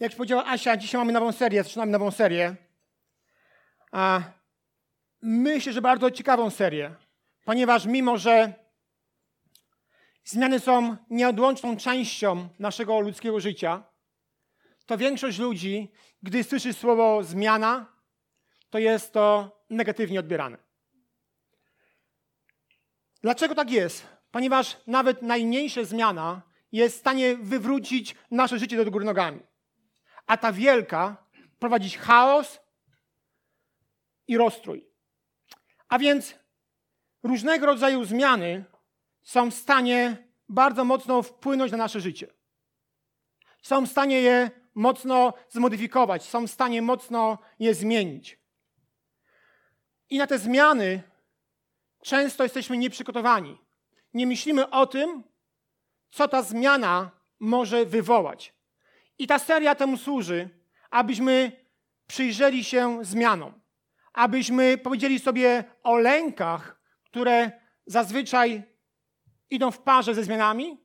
Jak powiedziała Asia, dzisiaj mamy nową serię, zaczynamy nową serię. A myślę, że bardzo ciekawą serię, ponieważ mimo, że zmiany są nieodłączną częścią naszego ludzkiego życia, to większość ludzi, gdy słyszy słowo zmiana, to jest to negatywnie odbierane. Dlaczego tak jest? Ponieważ nawet najmniejsza zmiana jest w stanie wywrócić nasze życie do góry nogami. A ta wielka prowadzić chaos i rozstrój. A więc różnego rodzaju zmiany są w stanie bardzo mocno wpłynąć na nasze życie. Są w stanie je mocno zmodyfikować, są w stanie mocno je zmienić. I na te zmiany często jesteśmy nieprzygotowani. Nie myślimy o tym, co ta zmiana może wywołać. I ta seria temu służy, abyśmy przyjrzeli się zmianom, abyśmy powiedzieli sobie o lękach, które zazwyczaj idą w parze ze zmianami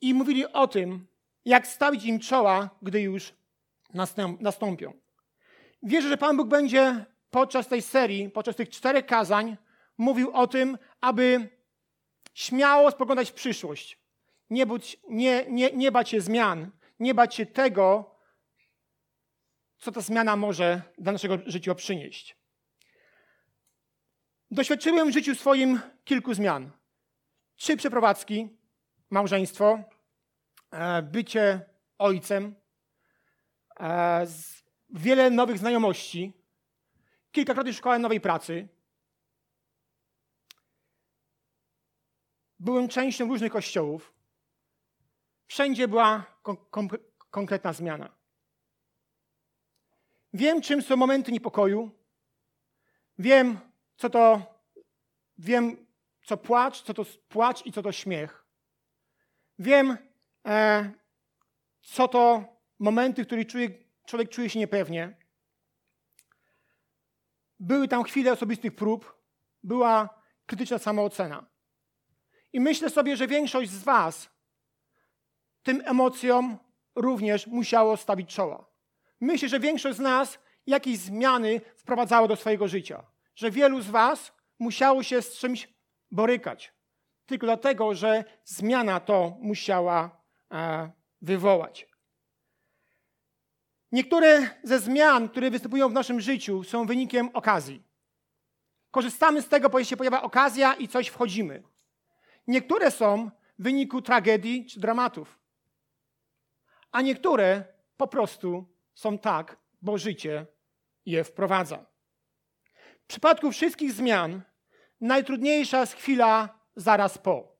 i mówili o tym, jak stawić im czoła, gdy już nastąpią. Wierzę, że Pan Bóg będzie podczas tej serii, podczas tych czterech kazań mówił o tym, aby śmiało spoglądać w przyszłość. Nie, bądź, nie, nie, nie bać się zmian, nie bać się tego, co ta zmiana może dla naszego życia przynieść. Doświadczyłem w życiu swoim kilku zmian. Trzy przeprowadzki, małżeństwo, e, bycie ojcem, e, wiele nowych znajomości, kilkakrotnie szukałem nowej pracy. Byłem częścią różnych kościołów. Wszędzie była kon konkretna zmiana. Wiem, czym są momenty niepokoju. Wiem, co to, wiem, co płacz, co to płacz i co to śmiech. Wiem, e, co to momenty, w których człowiek czuje się niepewnie. Były tam chwile osobistych prób, była krytyczna samoocena. I myślę sobie, że większość z Was tym emocjom również musiało stawić czoła. Myślę, że większość z nas jakieś zmiany wprowadzało do swojego życia. Że wielu z Was musiało się z czymś borykać. Tylko dlatego, że zmiana to musiała e, wywołać. Niektóre ze zmian, które występują w naszym życiu, są wynikiem okazji. Korzystamy z tego, bo się pojawia okazja i coś wchodzimy. Niektóre są w wyniku tragedii czy dramatów a niektóre po prostu są tak, bo życie je wprowadza. W przypadku wszystkich zmian najtrudniejsza jest chwila zaraz po.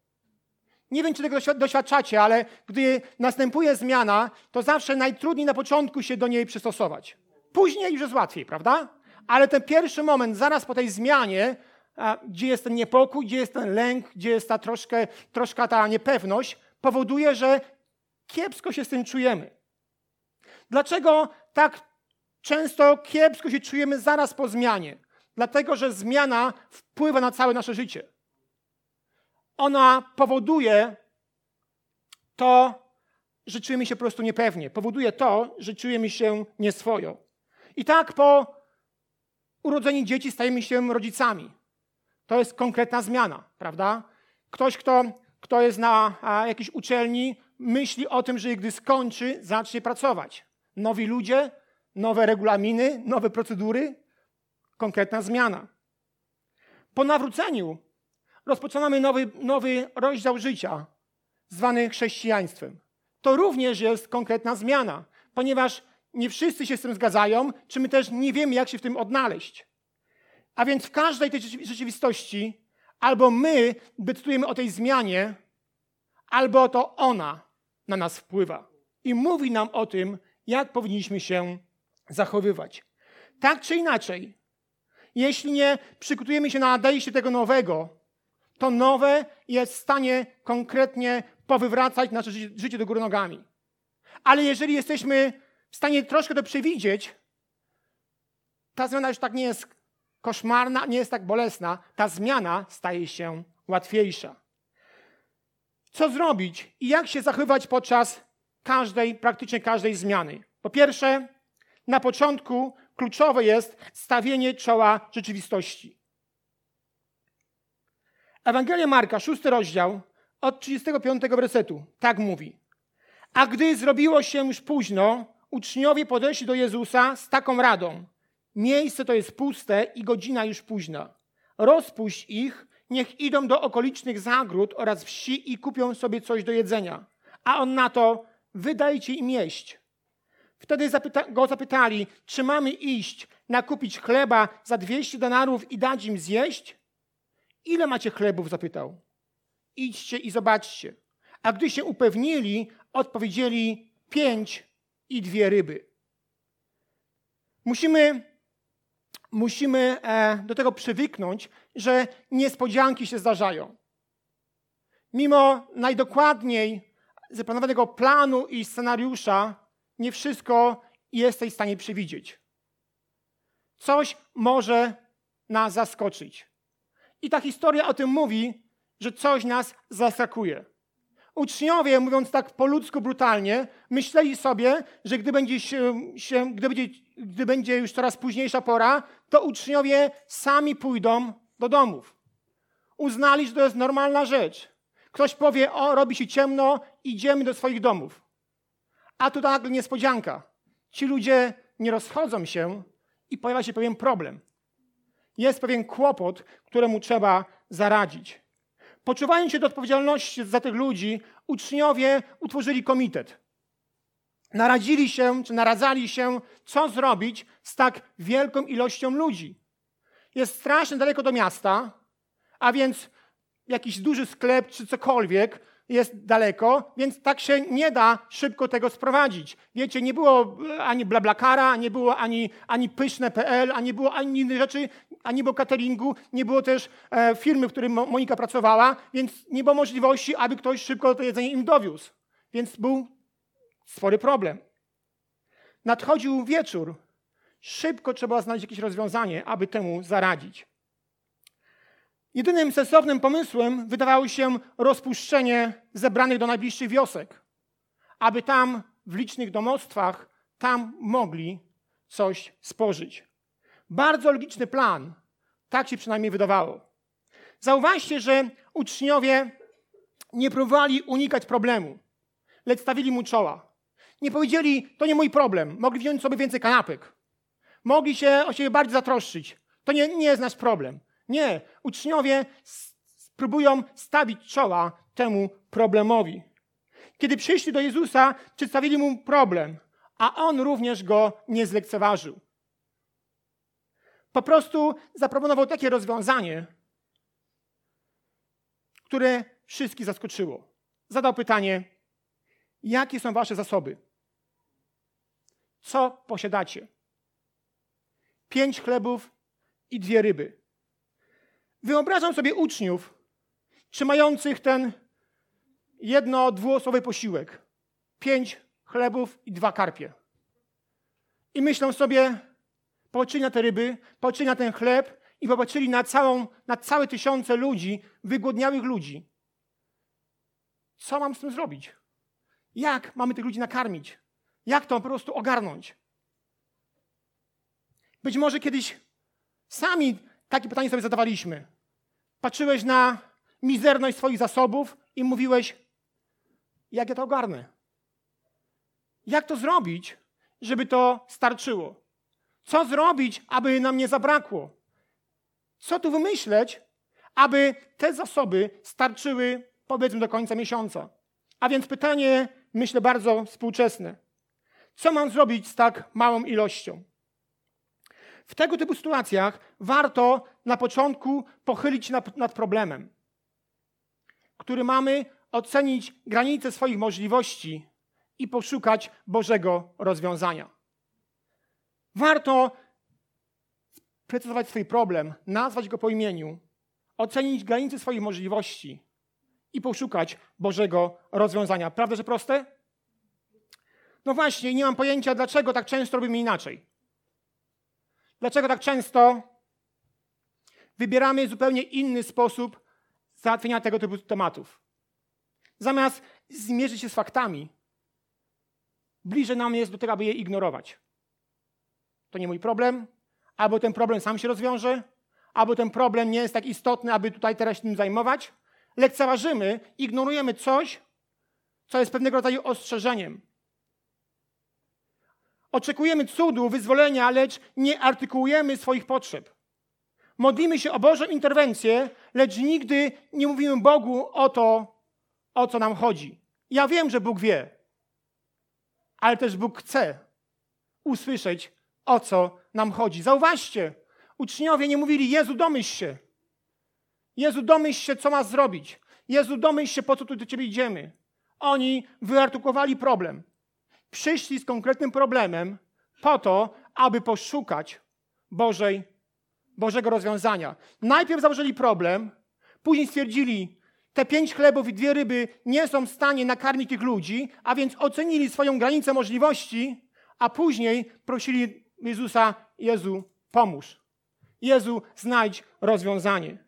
Nie wiem, czy tego doświadczacie, ale gdy następuje zmiana, to zawsze najtrudniej na początku się do niej przystosować. Później już jest łatwiej, prawda? Ale ten pierwszy moment, zaraz po tej zmianie, gdzie jest ten niepokój, gdzie jest ten lęk, gdzie jest ta troszkę, troszkę ta niepewność, powoduje, że kiepsko się z tym czujemy. Dlaczego tak często kiepsko się czujemy zaraz po zmianie? Dlatego, że zmiana wpływa na całe nasze życie. Ona powoduje to, że czujemy się po prostu niepewnie. Powoduje to, że czujemy się nieswojo. I tak po urodzeniu dzieci stajemy się rodzicami. To jest konkretna zmiana, prawda? Ktoś, kto, kto jest na jakiejś uczelni, myśli o tym, że gdy skończy, zacznie pracować. Nowi ludzie, nowe regulaminy, nowe procedury, konkretna zmiana. Po nawróceniu rozpoczynamy nowy, nowy rozdział życia, zwany chrześcijaństwem. To również jest konkretna zmiana, ponieważ nie wszyscy się z tym zgadzają, czy my też nie wiemy, jak się w tym odnaleźć. A więc w każdej tej rzeczywistości albo my decydujemy o tej zmianie, albo to ona na nas wpływa i mówi nam o tym, jak powinniśmy się zachowywać. Tak czy inaczej, jeśli nie przygotujemy się na nadejście tego nowego, to nowe jest w stanie konkretnie powywracać nasze życie do góry nogami. Ale jeżeli jesteśmy w stanie troszkę to przewidzieć, ta zmiana już tak nie jest koszmarna, nie jest tak bolesna, ta zmiana staje się łatwiejsza co zrobić i jak się zachowywać podczas każdej, praktycznie każdej zmiany. Po pierwsze, na początku kluczowe jest stawienie czoła rzeczywistości. Ewangelia Marka, szósty rozdział, od 35 wersetu, tak mówi. A gdy zrobiło się już późno, uczniowie podeszli do Jezusa z taką radą. Miejsce to jest puste i godzina już późna. Rozpuść ich, niech idą do okolicznych zagród oraz wsi i kupią sobie coś do jedzenia. A on na to, wydajcie im jeść. Wtedy zapyta go zapytali, czy mamy iść, nakupić chleba za 200 denarów i dać im zjeść? Ile macie chlebów? zapytał. Idźcie i zobaczcie. A gdy się upewnili, odpowiedzieli pięć i dwie ryby. Musimy, musimy e, do tego przywyknąć, że niespodzianki się zdarzają. Mimo najdokładniej zaplanowanego planu i scenariusza, nie wszystko jesteś w stanie przewidzieć. Coś może nas zaskoczyć. I ta historia o tym mówi, że coś nas zaskakuje. Uczniowie, mówiąc tak po ludzku brutalnie, myśleli sobie, że gdy będzie, się, gdy będzie, gdy będzie już coraz późniejsza pora, to uczniowie sami pójdą do domów. Uznali, że to jest normalna rzecz. Ktoś powie, o, robi się ciemno, idziemy do swoich domów. A tu nagle niespodzianka. Ci ludzie nie rozchodzą się i pojawia się pewien problem. Jest pewien kłopot, któremu trzeba zaradzić. Poczuwając się do odpowiedzialności za tych ludzi, uczniowie utworzyli komitet. Naradzili się, czy naradzali się, co zrobić z tak wielką ilością ludzi. Jest strasznie daleko do miasta, a więc jakiś duży sklep czy cokolwiek jest daleko, więc tak się nie da szybko tego sprowadzić. Wiecie, nie było ani blablakara, nie było ani, ani pyszne.pl, ani było ani innych rzeczy, ani było cateringu, nie było też e, firmy, w której Monika pracowała, więc nie było możliwości, aby ktoś szybko to jedzenie im dowiózł. Więc był spory problem. Nadchodził wieczór. Szybko trzeba znaleźć jakieś rozwiązanie, aby temu zaradzić. Jedynym sensownym pomysłem wydawało się rozpuszczenie zebranych do najbliższych wiosek, aby tam w licznych domostwach tam mogli coś spożyć. Bardzo logiczny plan, tak się przynajmniej wydawało. Zauważcie, że uczniowie nie próbowali unikać problemu, lecz stawili mu czoła. Nie powiedzieli, to nie mój problem, mogli wziąć sobie więcej kanapek. Mogli się o siebie bardziej zatroszczyć. To nie, nie jest nasz problem. Nie, uczniowie spróbują stawić czoła temu problemowi. Kiedy przyszli do Jezusa, przedstawili mu problem, a on również go nie zlekceważył. Po prostu zaproponował takie rozwiązanie, które wszystkich zaskoczyło. Zadał pytanie: Jakie są wasze zasoby? Co posiadacie? Pięć chlebów i dwie ryby. Wyobrażam sobie uczniów trzymających ten jedno, dwuosobowy posiłek. Pięć chlebów i dwa karpie. I myślą sobie, popatrzyli na te ryby, popatrzyli na ten chleb i popatrzyli na, całą, na całe tysiące ludzi, wygłodniałych ludzi. Co mam z tym zrobić? Jak mamy tych ludzi nakarmić? Jak to po prostu ogarnąć? Być może kiedyś sami takie pytanie sobie zadawaliśmy. Patrzyłeś na mizerność swoich zasobów i mówiłeś, jak ja to ogarnę? Jak to zrobić, żeby to starczyło? Co zrobić, aby nam nie zabrakło? Co tu wymyśleć, aby te zasoby starczyły, powiedzmy, do końca miesiąca? A więc pytanie, myślę, bardzo współczesne. Co mam zrobić z tak małą ilością? W tego typu sytuacjach warto na początku pochylić nad, nad problemem, który mamy, ocenić granice swoich możliwości i poszukać Bożego rozwiązania. Warto precyzować swój problem, nazwać go po imieniu, ocenić granice swoich możliwości i poszukać Bożego rozwiązania. Prawda, że proste? No właśnie, nie mam pojęcia, dlaczego tak często robimy inaczej. Dlaczego tak często wybieramy zupełnie inny sposób załatwienia tego typu tematów? Zamiast zmierzyć się z faktami, bliżej nam jest do tego, aby je ignorować. To nie mój problem, albo ten problem sam się rozwiąże, albo ten problem nie jest tak istotny, aby tutaj teraz się tym zajmować. Lekceważymy, ignorujemy coś, co jest pewnego rodzaju ostrzeżeniem. Oczekujemy cudu, wyzwolenia, lecz nie artykułujemy swoich potrzeb. Modlimy się o Bożą interwencję, lecz nigdy nie mówimy Bogu o to, o co nam chodzi. Ja wiem, że Bóg wie, ale też Bóg chce usłyszeć, o co nam chodzi. Zauważcie, uczniowie nie mówili: Jezu, domyśl się. Jezu, domyśl się, co ma zrobić. Jezu, domyśl się, po co tu do Ciebie idziemy. Oni wyartykułowali problem. Przyszli z konkretnym problemem po to, aby poszukać Bożej, Bożego rozwiązania. Najpierw założyli problem, później stwierdzili, te pięć chlebów i dwie ryby nie są w stanie nakarmić tych ludzi, a więc ocenili swoją granicę możliwości, a później prosili Jezusa, Jezu, pomóż. Jezu, znajdź rozwiązanie.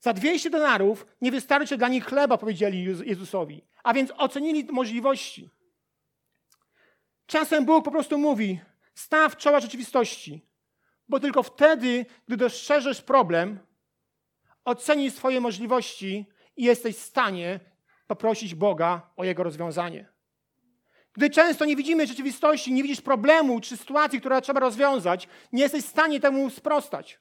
Za 200 denarów nie wystarczy dla nich chleba, powiedzieli Jezusowi, a więc ocenili możliwości. Czasem Bóg po prostu mówi: staw czoła rzeczywistości, bo tylko wtedy, gdy dostrzeżesz problem, ocenisz swoje możliwości i jesteś w stanie poprosić Boga o jego rozwiązanie. Gdy często nie widzimy rzeczywistości, nie widzisz problemu czy sytuacji, która trzeba rozwiązać, nie jesteś w stanie temu sprostać.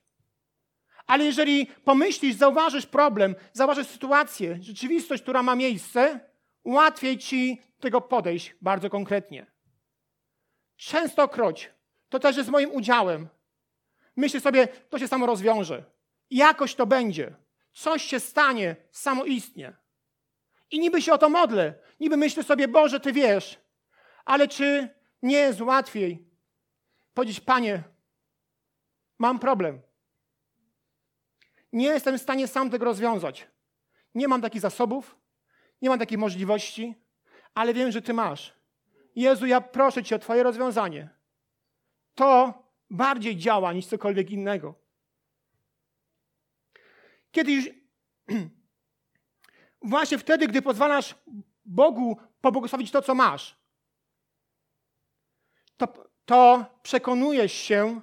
Ale jeżeli pomyślisz, zauważysz problem, zauważysz sytuację, rzeczywistość, która ma miejsce, łatwiej ci tego podejść bardzo konkretnie. Częstokroć, to też jest moim udziałem. Myślę sobie, to się samo rozwiąże. Jakoś to będzie. Coś się stanie samoistnie. I niby się o to modlę. Niby myślę sobie, Boże, Ty wiesz. Ale czy nie jest łatwiej powiedzieć, Panie, mam problem. Nie jestem w stanie sam tego rozwiązać. Nie mam takich zasobów, nie mam takich możliwości, ale wiem, że Ty masz. Jezu, ja proszę Cię o Twoje rozwiązanie. To bardziej działa niż cokolwiek innego. Kiedy już, właśnie wtedy, gdy pozwalasz Bogu pobłogosławić to, co masz, to, to przekonujesz się,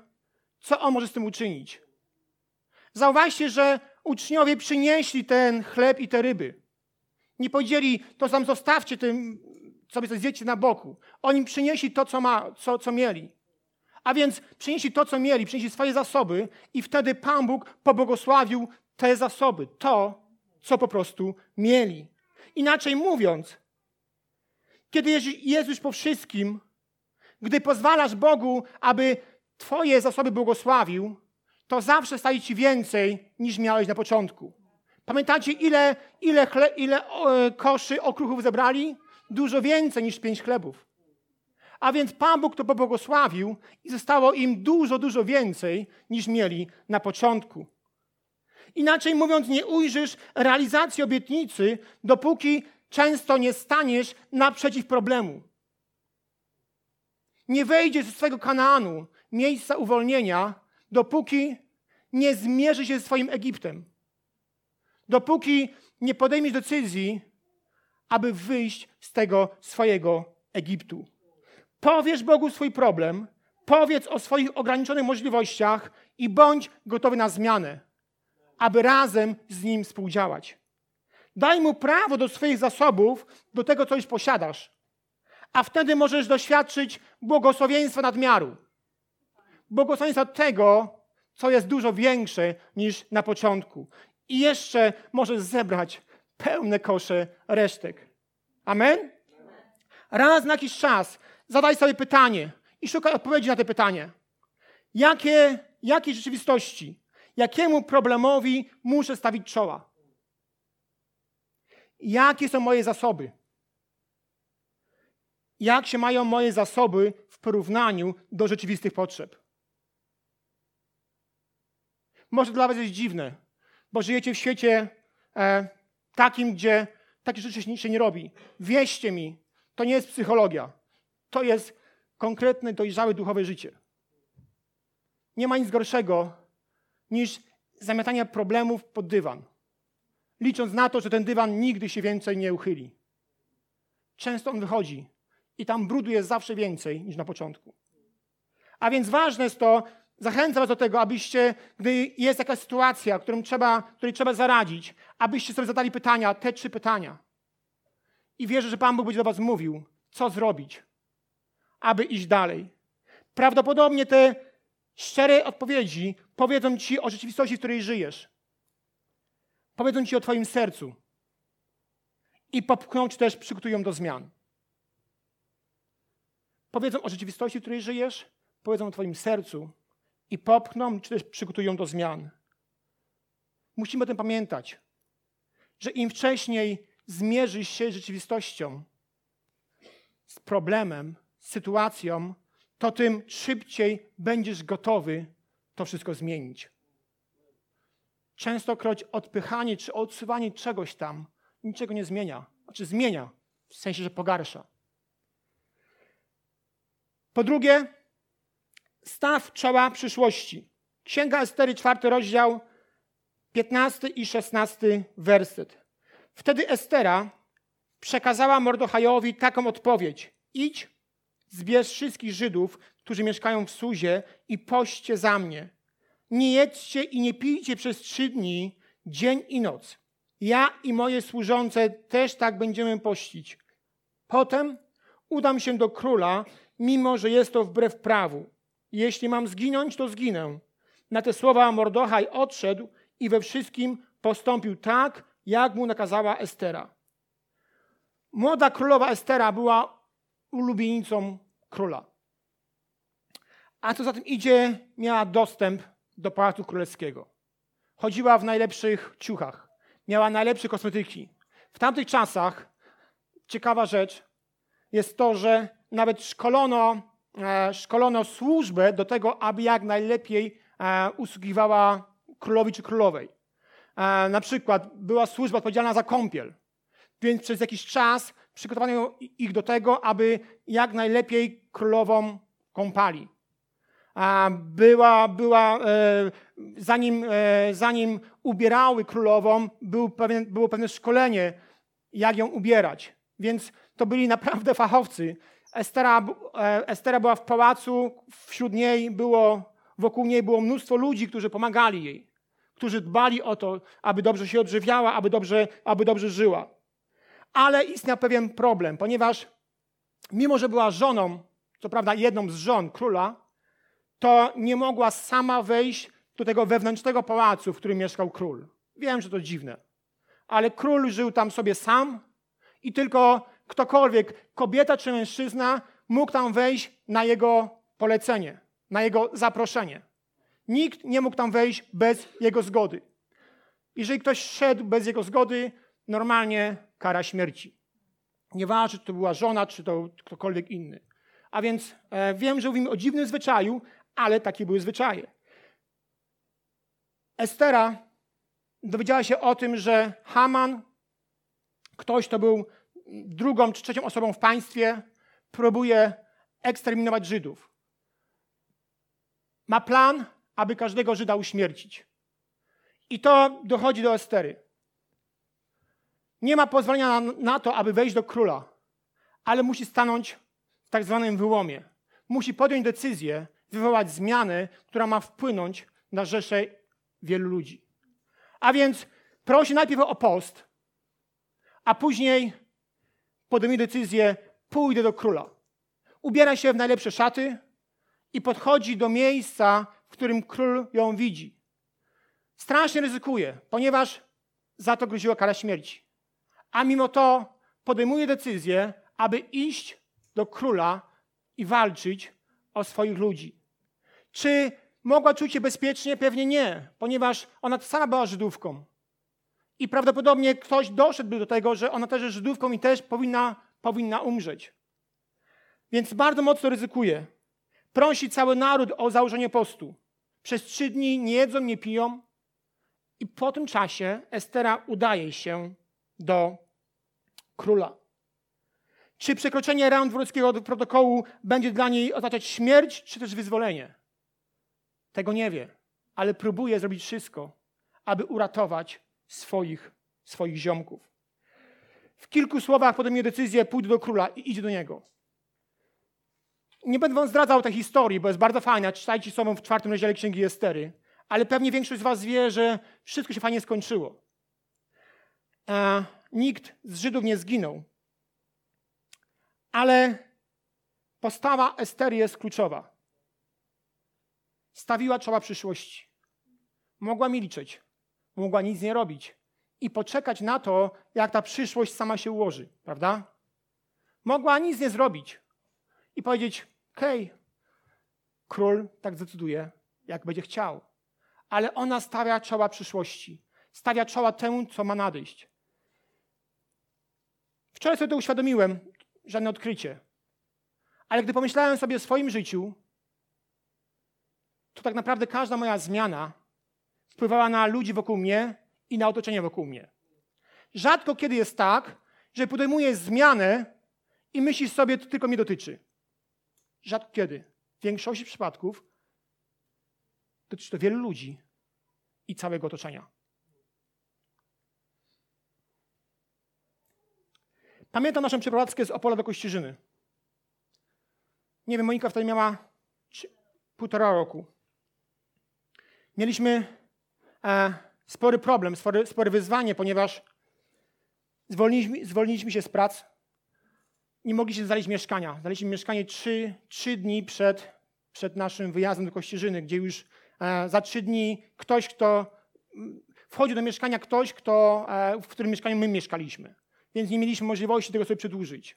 co On może z tym uczynić. Zauważcie, że uczniowie przynieśli ten chleb i te ryby. Nie powiedzieli, to tam zostawcie tym, sobie coś na boku. Oni przynieśli to, co, ma, co, co mieli. A więc przynieśli to, co mieli, przynieśli swoje zasoby i wtedy Pan Bóg pobłogosławił te zasoby, to, co po prostu mieli. Inaczej mówiąc, kiedy jest już po wszystkim, gdy pozwalasz Bogu, aby Twoje zasoby błogosławił, to zawsze staje Ci więcej niż miałeś na początku. Pamiętacie, ile, ile, chle, ile e, koszy okruchów zebrali? Dużo więcej niż pięć chlebów. A więc Pan Bóg to pobłogosławił i zostało im dużo, dużo więcej niż mieli na początku. Inaczej mówiąc, nie ujrzysz realizacji obietnicy, dopóki często nie staniesz naprzeciw problemu. Nie wejdziesz ze swojego Kanaanu, miejsca uwolnienia, dopóki nie zmierzy się ze swoim Egiptem. Dopóki nie podejmiesz decyzji, aby wyjść z tego swojego Egiptu. Powiesz Bogu swój problem, powiedz o swoich ograniczonych możliwościach i bądź gotowy na zmianę, aby razem z Nim współdziałać. Daj Mu prawo do swoich zasobów, do tego, co już posiadasz, a wtedy możesz doświadczyć błogosławieństwa nadmiaru. Błogosławieństwa tego, co jest dużo większe niż na początku. I jeszcze możesz zebrać pełne kosze resztek. Amen? Raz na jakiś czas zadaj sobie pytanie i szukaj odpowiedzi na to pytanie. Jakie, jakiej rzeczywistości, jakiemu problemowi muszę stawić czoła? Jakie są moje zasoby? Jak się mają moje zasoby w porównaniu do rzeczywistych potrzeb? Może dla Was jest dziwne, bo żyjecie w świecie e, takim, gdzie takie rzeczy się nie robi. Wieście mi, to nie jest psychologia. To jest konkretne, dojrzałe duchowe życie. Nie ma nic gorszego niż zamiatanie problemów pod dywan, licząc na to, że ten dywan nigdy się więcej nie uchyli. Często on wychodzi I tam brudu jest zawsze więcej niż na początku. A więc ważne jest to, zachęcam Was do tego, abyście, gdy jest jakaś sytuacja, którą trzeba, której trzeba zaradzić, abyście sobie zadali pytania, te trzy pytania. I wierzę, że Pan Bóg będzie do Was mówił, co zrobić, aby iść dalej. Prawdopodobnie te szczere odpowiedzi powiedzą Ci o rzeczywistości, w której żyjesz. Powiedzą Ci o Twoim sercu. I popchną Ci też, przygotują do zmian. Powiedzą o rzeczywistości, w której żyjesz, powiedzą o Twoim sercu i popchną, czy też przygotują do zmian. Musimy o tym pamiętać, że im wcześniej zmierzysz się z rzeczywistością, z problemem, sytuacją, to tym szybciej będziesz gotowy to wszystko zmienić. Częstokroć odpychanie czy odsuwanie czegoś tam niczego nie zmienia. Znaczy zmienia, w sensie, że pogarsza. Po drugie, staw czoła przyszłości. Księga Estery, czwarty rozdział, 15 i 16 werset. Wtedy Estera przekazała Mordochajowi taką odpowiedź. Idź, zbierz wszystkich Żydów, którzy mieszkają w Suzie i poście za mnie. Nie jedźcie i nie pijcie przez trzy dni, dzień i noc. Ja i moje służące też tak będziemy pościć. Potem udam się do króla, mimo że jest to wbrew prawu. Jeśli mam zginąć, to zginę. Na te słowa Mordochaj odszedł i we wszystkim postąpił tak, jak mu nakazała Estera. Młoda królowa Estera była ulubienicą króla. A co za tym idzie, miała dostęp do pałacu królewskiego. Chodziła w najlepszych ciuchach, miała najlepsze kosmetyki. W tamtych czasach ciekawa rzecz jest to, że nawet szkolono, e, szkolono służbę do tego, aby jak najlepiej e, usługiwała królowi czy królowej. E, na przykład była służba odpowiedzialna za kąpiel, więc przez jakiś czas przygotowano ich do tego, aby jak najlepiej królową kąpali. Była, była, zanim, zanim ubierały królową, był pewien, było pewne szkolenie, jak ją ubierać. Więc to byli naprawdę fachowcy. Estera, e, Estera była w pałacu, wśród niej było, wokół niej było mnóstwo ludzi, którzy pomagali jej, którzy dbali o to, aby dobrze się odżywiała, aby dobrze, aby dobrze żyła. Ale istniał pewien problem, ponieważ mimo, że była żoną, co prawda jedną z żon króla, to nie mogła sama wejść do tego wewnętrznego pałacu, w którym mieszkał król. Wiem, że to dziwne, ale król żył tam sobie sam i tylko ktokolwiek, kobieta czy mężczyzna, mógł tam wejść na jego polecenie, na jego zaproszenie. Nikt nie mógł tam wejść bez jego zgody. Jeżeli ktoś szedł bez jego zgody, normalnie kara śmierci. Nieważne, czy to była żona, czy to ktokolwiek inny. A więc e, wiem, że mówimy o dziwnym zwyczaju, ale takie były zwyczaje. Estera dowiedziała się o tym, że Haman, ktoś, kto był drugą czy trzecią osobą w państwie, próbuje eksterminować Żydów. Ma plan, aby każdego Żyda uśmiercić. I to dochodzi do Estery. Nie ma pozwolenia na, na to, aby wejść do króla, ale musi stanąć w tak zwanym wyłomie. Musi podjąć decyzję, wywołać zmianę, która ma wpłynąć na rzeszę wielu ludzi. A więc prosi najpierw o post, a później podejmuje decyzję, pójdę do króla. Ubiera się w najlepsze szaty i podchodzi do miejsca, w którym król ją widzi. Strasznie ryzykuje, ponieważ za to groziła kara śmierci. A mimo to podejmuje decyzję, aby iść do króla i walczyć o swoich ludzi. Czy mogła czuć się bezpiecznie? Pewnie nie, ponieważ ona sama była Żydówką. I prawdopodobnie ktoś doszedłby do tego, że ona też jest Żydówką i też powinna, powinna umrzeć. Więc bardzo mocno ryzykuje. Prosi cały naród o założenie postu. Przez trzy dni nie jedzą, nie piją. I po tym czasie Estera udaje się do króla. Czy przekroczenie ram dworskiego protokołu będzie dla niej oznaczać śmierć, czy też wyzwolenie? Tego nie wie, ale próbuje zrobić wszystko, aby uratować swoich, swoich ziomków. W kilku słowach podejmie decyzję, pójdę do króla i idzie do niego. nie będę wam zdradzał tej historii, bo jest bardzo fajna. Czytajcie sobą w czwartym rozdziale Księgi Estery. Ale pewnie większość z was wie, że wszystko się fajnie skończyło. E, nikt z Żydów nie zginął. Ale postawa Estery jest kluczowa. Stawiła czoła przyszłości. Mogła milczeć, mogła nic nie robić i poczekać na to, jak ta przyszłość sama się ułoży, prawda? Mogła nic nie zrobić i powiedzieć: Hej, król tak zdecyduje, jak będzie chciał. Ale ona stawia czoła przyszłości, stawia czoła temu, co ma nadejść. Wczoraj sobie to uświadomiłem, żadne odkrycie. Ale gdy pomyślałem sobie o swoim życiu, to tak naprawdę każda moja zmiana wpływała na ludzi wokół mnie i na otoczenie wokół mnie. Rzadko kiedy jest tak, że podejmuję zmianę i myślisz sobie, to tylko mnie dotyczy. Rzadko kiedy. W większości przypadków dotyczy to wielu ludzi i całego otoczenia. Pamiętam naszą przeprowadzkę z Opola do Kościerzyny. Nie wiem, Monika wtedy miała półtora roku. Mieliśmy e, spory problem, spory, spory wyzwanie, ponieważ zwolniliśmy, zwolniliśmy się z prac. Nie mogliśmy znaleźć mieszkania. Znaleźliśmy mieszkanie trzy, trzy dni przed, przed naszym wyjazdem do Kościerzyny, gdzie już e, za trzy dni ktoś, kto wchodził do mieszkania, ktoś, kto, e, w którym mieszkaniu my mieszkaliśmy. Więc nie mieliśmy możliwości tego sobie przedłużyć.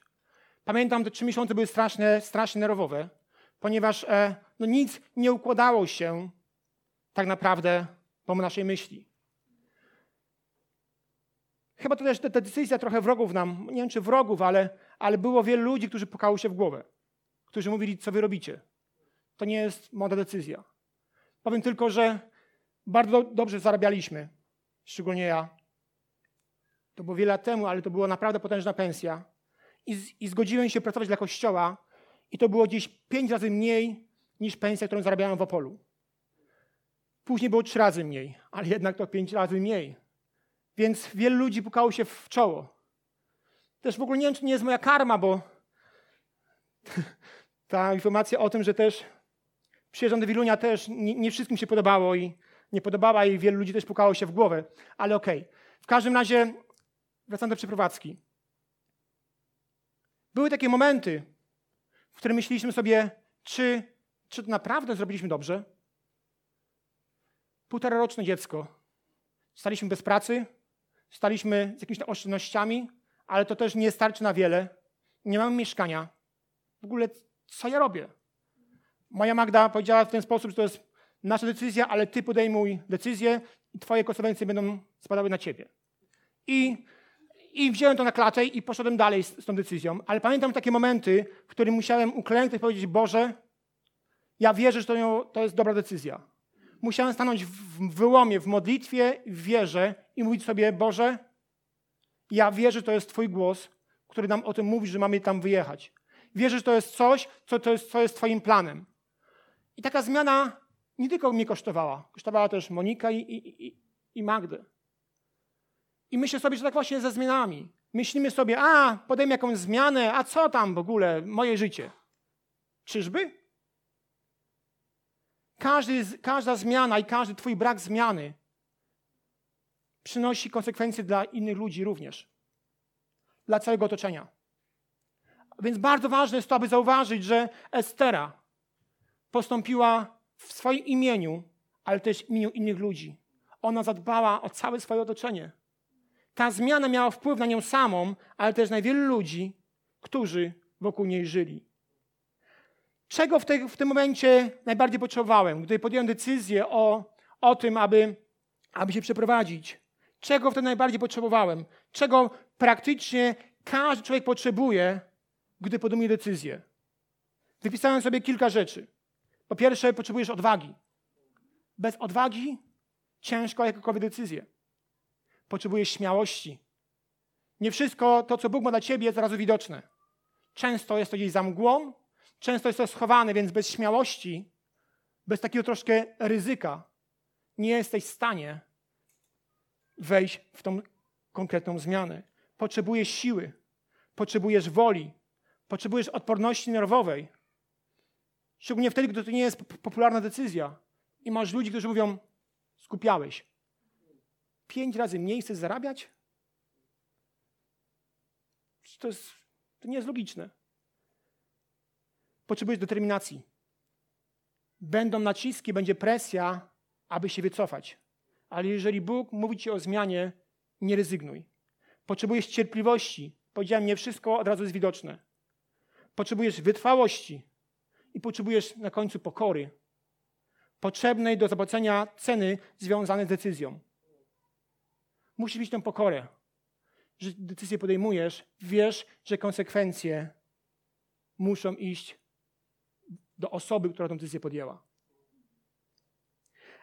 Pamiętam, te trzy miesiące były straszne, strasznie nerwowe, ponieważ e, no, nic nie układało się tak naprawdę po naszej myśli. Chyba to też ta, decyzja trochę wrogów nam, nie wiem czy wrogów, ale, ale było wielu ludzi, którzy pukało się w głowę, którzy mówili, co wy robicie. To nie jest moda decyzja. Powiem tylko, że bardzo dobrze zarabialiśmy, szczególnie ja. To było wiele lat temu, ale to była naprawdę potężna pensja. I, z, I zgodziłem się pracować dla kościoła i to było gdzieś pięć razy mniej niż pensja, którą zarabiałem w Opolu. Później było trzy razy mniej, ale jednak to pięć razy mniej. Więc wielu ludzi pukało się w czoło. Też w ogóle nie wiem, czy nie jest moja karma, bo ta informacja o tym, że też przyjeżdżam do Wilunia też nie, nie, wszystkim się podobało i nie podobała i wielu ludzi też pukało się w głowę. Ale okej. Okay. W każdym razie wracam do przeprowadzki. Były takie momenty, w których myśleliśmy sobie, czy, czy to naprawdę zrobiliśmy dobrze? Półtoraroczne dziecko. Staliśmy bez pracy, staliśmy z jakimiś oszczędnościami, ale to też nie starczy na wiele. Nie mamy mieszkania. W ogóle co ja robię? Moja Magda powiedziała w ten sposób, że to jest nasza decyzja, ale ty podejmuj decyzję i twoje konsekwencje będą spadały na ciebie. I, I wziąłem to na klatę i poszedłem dalej z, z tą decyzją. Ale pamiętam takie momenty, w których musiałem uklęknąć i powiedzieć, Boże, ja wierzę, że to, to jest dobra decyzja musiałem stanąć w wyłomie, w modlitwie, w wierze i mówić sobie, Boże, ja wierzę, że to jest Twój głos, który nam o tym mówi, że mamy tam wyjechać. Wierzę, że to jest coś, co, to jest, co jest Twoim planem. I taka zmiana nie tylko mnie kosztowała, kosztowała też Monika i, i, i, i Magdę. I myślę sobie, że tak właśnie ze zmianami. Myślimy sobie, a, podejmę jakąś zmianę, a co tam w ogóle, moje życie. Czyżby? Każdy, każda zmiana i każdy Twój brak zmiany przynosi konsekwencje dla innych ludzi również, dla całego otoczenia. Więc bardzo ważne jest to, aby zauważyć, że Estera postąpiła w swoim imieniu, ale też w imieniu innych ludzi. Ona zadbała o całe swoje otoczenie. Ta zmiana miała wpływ na nią samą, ale też na wielu ludzi, którzy wokół niej żyli. Czego w, te, w tym momencie najbardziej potrzebowałem, gdy podjąłem decyzję o, o tym, aby, aby się przeprowadzić? Czego wtedy najbardziej potrzebowałem? Czego praktycznie każdy człowiek potrzebuje, gdy podejmuje decyzję? Wypisałem sobie kilka rzeczy. Po pierwsze, potrzebujesz odwagi. Bez odwagi ciężko jakąkolwiek decyzję. Potrzebujesz śmiałości. Nie wszystko to, co Bóg ma dla ciebie, jest razu widoczne. Często jest to gdzieś za mgłą, Często jest to schowane, więc bez śmiałości, bez takiego troszkę ryzyka, nie jesteś w stanie wejść w tą konkretną zmianę. Potrzebujesz siły, potrzebujesz woli, potrzebujesz odporności nerwowej. Szczególnie wtedy, gdy to nie jest popularna decyzja. I masz ludzi, którzy mówią, skupiałeś. Pięć razy mniej chcesz zarabiać? To, jest, to nie jest logiczne. Potrzebujesz determinacji. Będą naciski, będzie presja, aby się wycofać. Ale jeżeli Bóg mówi ci o zmianie, nie rezygnuj. Potrzebujesz cierpliwości. Powiedziałem, nie wszystko od razu jest widoczne. Potrzebujesz wytrwałości i potrzebujesz na końcu pokory, potrzebnej do zapłacenia ceny związanej z decyzją. Musisz mieć tę pokorę, że decyzję podejmujesz, wiesz, że konsekwencje muszą iść do osoby, która tę decyzję podjęła.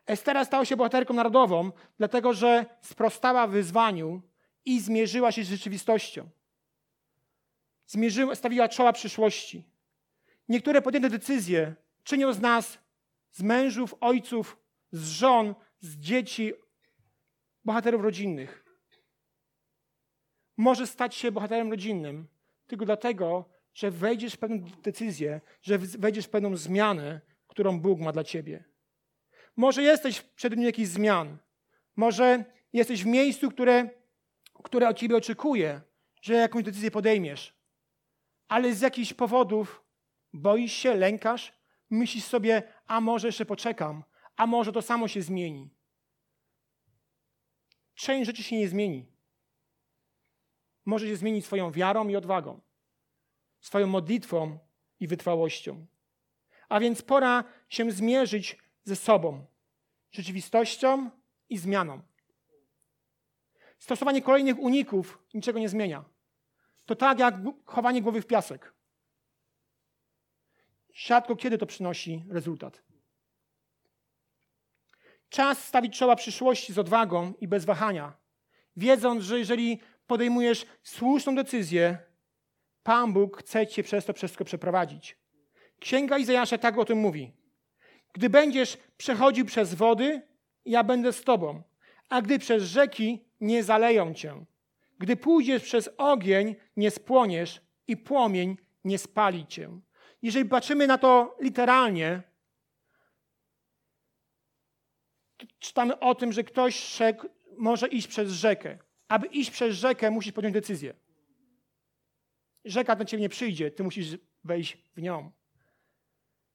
Estera stała się bohaterką narodową, dlatego że sprostała wyzwaniu i zmierzyła się z rzeczywistością. Zmierzyła, stawiła czoła przyszłości. Niektóre podjęte decyzje czynią z nas, z mężów, ojców, z żon, z dzieci, bohaterów rodzinnych. Może stać się bohaterem rodzinnym tylko dlatego, że wejdziesz w pewną decyzję, że wejdziesz w pewną zmianę, którą Bóg ma dla ciebie. Może jesteś przed nim jakichś zmian. Może jesteś w miejscu, które, które od ciebie oczekuje, że jakąś decyzję podejmiesz. Ale z jakichś powodów boisz się, lękasz, myślisz sobie, a może jeszcze poczekam, a może to samo się zmieni. Część rzeczy się nie zmieni. Może się zmienić swoją wiarą i odwagą, swoją modlitwą i wytrwałością. A więc pora się zmierzyć ze sobą, rzeczywistością i zmianą. Stosowanie kolejnych uników niczego nie zmienia. To tak jak chowanie głowy w piasek. Rzadko kiedy to przynosi rezultat. Czas stawić czoła przyszłości z odwagą i bez wahania, wiedząc, że jeżeli podejmujesz słuszną decyzję, Pan Bóg chce cię przez to wszystko przeprowadzić. Księga Izajasza tak o tym mówi. Gdy będziesz przechodził przez wody, ja będę z tobą, a gdy przez rzeki, nie zaleją cię. Gdy pójdziesz przez ogień, nie spłoniesz i płomień nie spali cię. Jeżeli patrzymy na to literalnie, to czytamy o tym, że ktoś może iść przez rzekę. Aby iść przez rzekę, musisz podjąć decyzję. Rzeka do ciebie nie przyjdzie, ty musisz wejść w nią.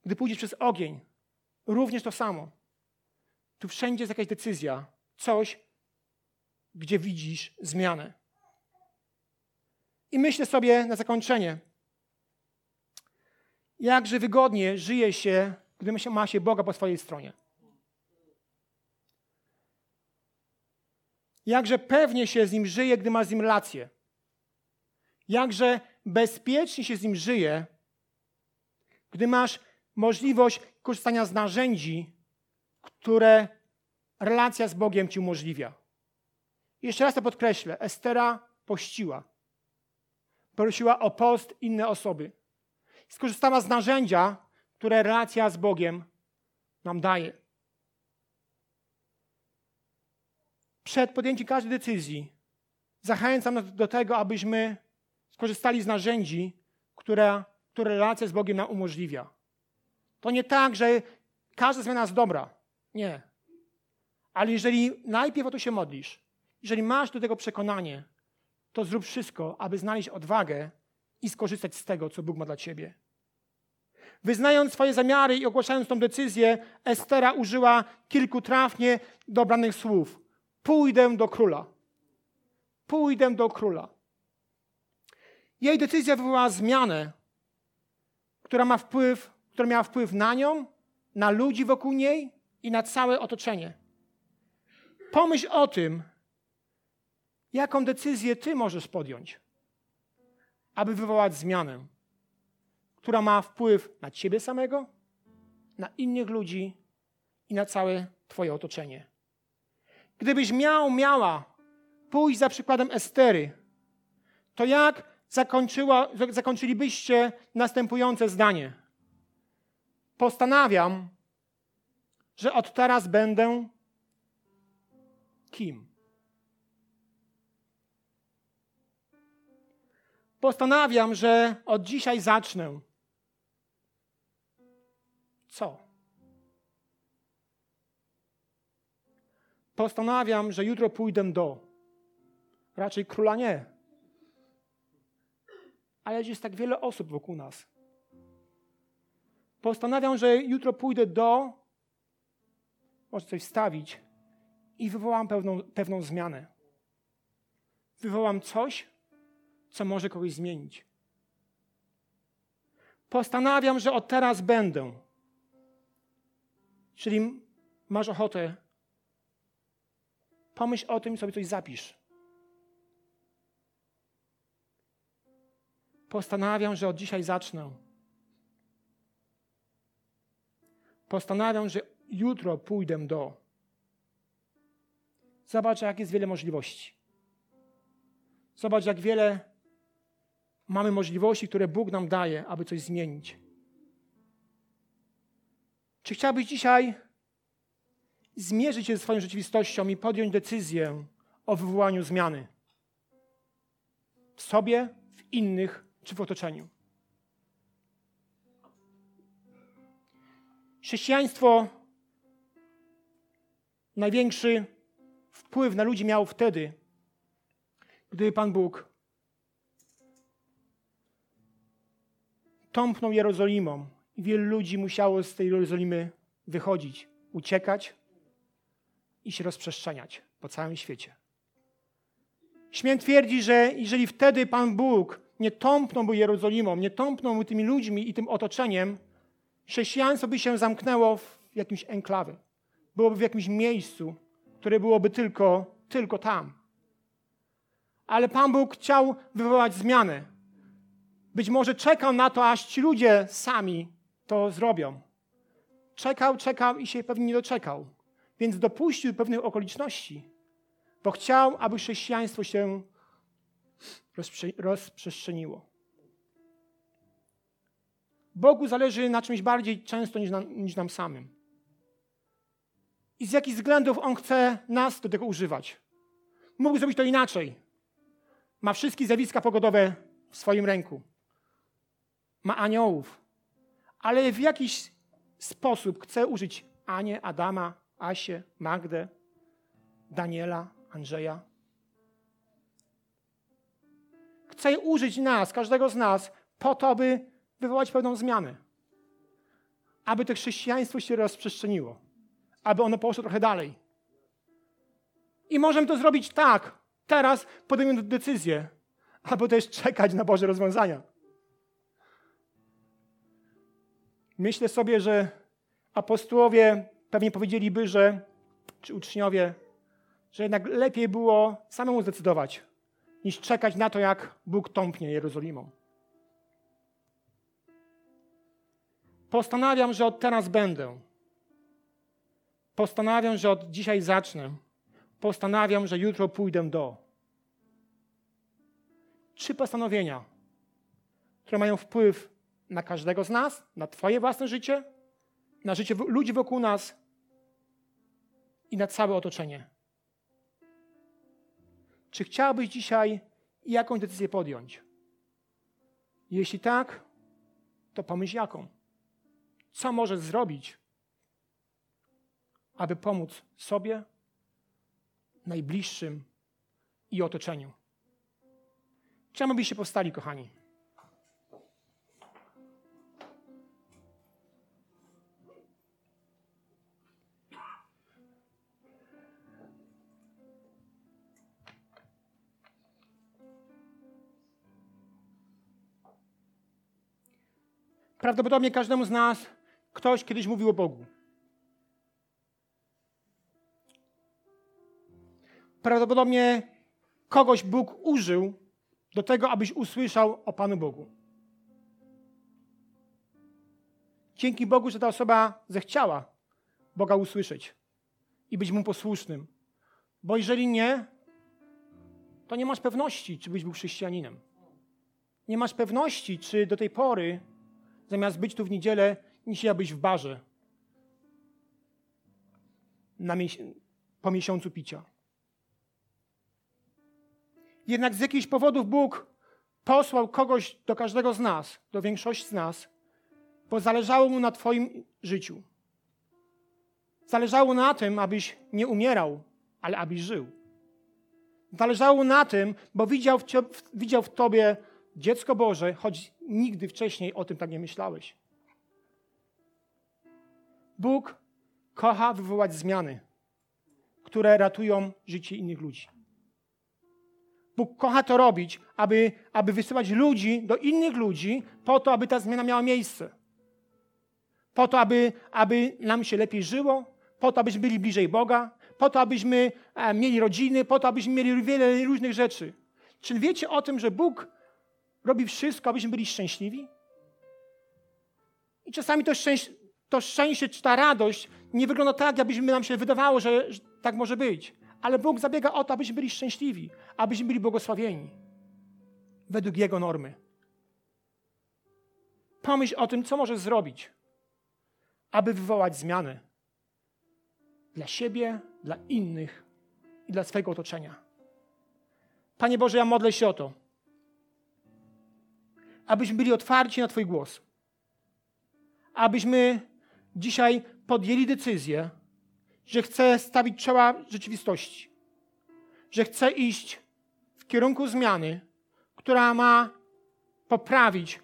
Gdy pójdziesz przez ogień, również to samo. Tu wszędzie jest jakaś decyzja, coś, gdzie widzisz zmianę. I myślę sobie na zakończenie, jakże wygodnie żyje się, gdy ma się Boga po swojej stronie. Jakże pewnie się z Nim żyje, gdy ma z Nim relację. Jakże bezpiecznie się z Nim żyje, gdy masz możliwość korzystania z narzędzi, które relacja z Bogiem ci umożliwia. Jeszcze raz to podkreślę. Estera pościła. Prosiła o post inne osoby. Skorzystała z narzędzia, które relacja z Bogiem nam daje. Przed podjęciem każdej decyzji zachęcam do tego, abyśmy skorzystali z narzędzi, które, które relacja z Bogiem nam umożliwia. To nie tak, że każda zmiana jest dobra. Nie. Ale jeżeli najpierw o to się modlisz, jeżeli masz do tego przekonanie, to zrób wszystko, aby znaleźć odwagę i skorzystać z tego, co Bóg ma dla ciebie. Wyznając swoje zamiary i ogłaszając tą decyzję, Estera użyła kilku trafnie dobranych słów. Pójdę do króla. Pójdę do króla. Jej decyzja wywołała zmianę, która, ma wpływ, która miała wpływ na nią, na ludzi wokół niej i na całe otoczenie. Pomyśl o tym, jaką decyzję ty możesz podjąć, aby wywołać zmianę, która ma wpływ na ciebie samego, na innych ludzi i na całe twoje otoczenie. Gdybyś miał, miała pójść za przykładem Estery, to jak zakończyła, zakończylibyście następujące zdanie? Postanawiam, że od teraz będę kim? Postanawiam, że od dzisiaj zacznę Co? Postanawiam, że jutro pójdę do. Raczej króla nie. Ale jest tak wiele osób wokół nas. Postanawiam, że jutro pójdę do. Może coś stawić i wywołam pewną, pewną zmianę. Wywołam coś, co może kogoś zmienić. Postanawiam, że od teraz będę. Czyli masz ochotę, pomyśl o tym i sobie coś zapisz. Postanawiam, że od dzisiaj zacznę. Postanawiam, że jutro pójdę do. Zobacz, jak jest wiele możliwości. Zobacz, jak wiele mamy możliwości, które Bóg nam daje, aby coś zmienić. Czy chciałbyś dzisiaj zmierzyć się ze swoją rzeczywistością i podjąć decyzję o wywołaniu zmiany? W sobie, w innych czy w otoczeniu? Chrześcijaństwo największy wpływ na ludzi miał wtedy, gdy Pan Bóg tąpnął Jerozolimą i wielu ludzi musiało z tej Jerozolimy wychodzić, uciekać i się rozprzestrzeniać po całym świecie. Śmiem twierdzić, że jeżeli wtedy Pan Bóg nie tąpnąłby Jerozolimą, nie tąpnąłby tymi ludźmi i tym otoczeniem, chrześcijaństwo by się zamknęło w jakimś enklawie. Byłoby w jakimś miejscu, które byłoby tylko, tylko tam. Ale Pan Bóg chciał wywołać zmianę. Być może czekał na to, aż ci ludzie sami to zrobią. Czekał, czekał i się pewnie nie doczekał. Więc dopuścił pewnych okoliczności, bo chciał, aby chrześcijaństwo się rozprze rozprzestrzeniło. Bogu zależy na czymś bardziej często niż, na, niż nam samym. I z jakich względów On chce nas do tego używać. Mógł zrobić to inaczej. Ma wszystkie zjawiska pogodowe w swoim ręku. Ma aniołów. Ale w jakiś sposób chce użyć Anię, Adama, Asię, Magdę, Daniela, Andrzeja. Chce użyć nas, każdego z nas, po to, by wywołać pewną zmianę. Aby to chrześcijaństwo się rozprzestrzeniło. Aby ono poszło trochę dalej. I możemy to zrobić tak, teraz podejmując decyzję, albo też czekać na Boże rozwiązania. Myślę sobie, że apostołowie pewnie powiedzieliby, że, czy uczniowie, że jednak lepiej było samemu zdecydować, niż czekać na to, jak Bóg tąpnie Jerozolimą. Postanawiam, że od teraz będę. Postanawiam, że od dzisiaj zacznę. Postanawiam, że jutro pójdę do. Trzy postanowienia, które mają wpływ na każdego z nas, na Twoje własne życie, na życie ludzi wokół nas i na całe otoczenie. Czy chciałbyś dzisiaj jakąś decyzję podjąć? Jeśli tak, to pomyśl jaką. Co możesz zrobić, aby pomóc sobie, najbliższym i otoczeniu? Czemu byście powstali, kochani? Prawdopodobnie każdemu z nas ktoś kiedyś mówił o Bogu. Prawdopodobnie kogoś Bóg użył do tego, abyś usłyszał o Panu Bogu. Dzięki Bogu, że ta osoba zechciała Boga usłyszeć i być Mu posłusznym. Bo jeżeli nie, to nie masz pewności, czy byś był chrześcijaninem. Nie masz pewności, czy do tej pory zamiast być tu w niedzielę, nie siedziałbyś w barze na po miesiącu picia. Jednak z jakichś powodów Bóg posłał kogoś do każdego z nas, do większości z nas, bo zależało mu na Twoim życiu. Zależało na tym, abyś nie umierał, ale abyś żył. Zależało na tym, bo widział w, widział w Tobie dziecko Boże, choć nigdy wcześniej o tym tak nie myślałeś. Bóg kocha wywołać zmiany, które ratują życie innych ludzi. Bóg kocha to robić, aby, aby wysyłać ludzi do innych ludzi, po to, aby ta zmiana miała miejsce. Po to, aby, aby nam się lepiej żyło, po to, abyśmy byli bliżej Boga, po to, abyśmy e, mieli rodziny, po to, abyśmy mieli wiele różnych rzeczy. Czy wiecie o tym, że Bóg robi wszystko, abyśmy byli szczęśliwi? I czasami to, szczęś, to szczęście czy ta radość nie wygląda tak, jakbyśmy nam się wydawało, że, że tak może być. Ale Bóg zabiega o to, abyśmy byli szczęśliwi, abyśmy byli błogosławieni według Jego normy. Pomyśl o tym, co możesz zrobić, aby wywołać zmiany dla siebie, dla innych i dla swojego otoczenia. Panie Boże, ja modlę się o to, abyśmy byli otwarci na Twój głos. Abyśmy dzisiaj podjęli decyzję, że chcę stawić czoła rzeczywistości, że chcę iść w kierunku zmiany, która ma poprawić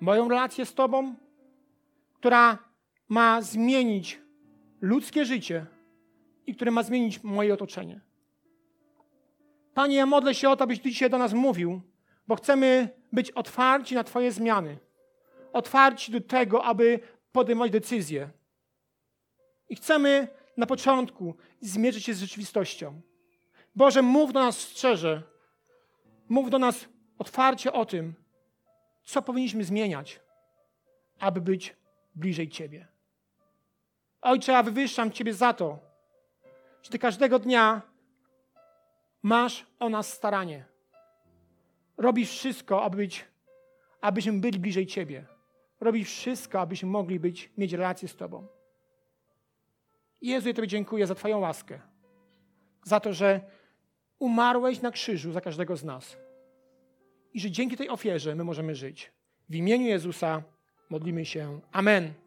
moją relację z Tobą, która ma zmienić ludzkie życie i które ma zmienić moje otoczenie. Panie, ja modlę się o to, abyś Ty dzisiaj do nas mówił, bo chcemy być otwarci na Twoje zmiany. Otwarci do tego, aby podejmować decyzje. I chcemy na początku zmierzyć się z rzeczywistością. Boże, mów do nas szczerze. Mów do nas otwarcie o tym, co powinniśmy zmieniać, aby być bliżej Ciebie. Ojcze, ja wywyższam Ciebie za to, że Ty każdego dnia masz o nas staranie. Robisz wszystko, aby być, abyśmy byli bliżej Ciebie. Robisz wszystko, abyśmy mogli być, mieć relację z Tobą. Jezu, ja Tobie dziękuję za Twoją łaskę. Za to, że umarłeś na krzyżu za każdego z nas. I że dzięki tej ofierze my możemy żyć. W imieniu Jezusa modlimy się. Amen.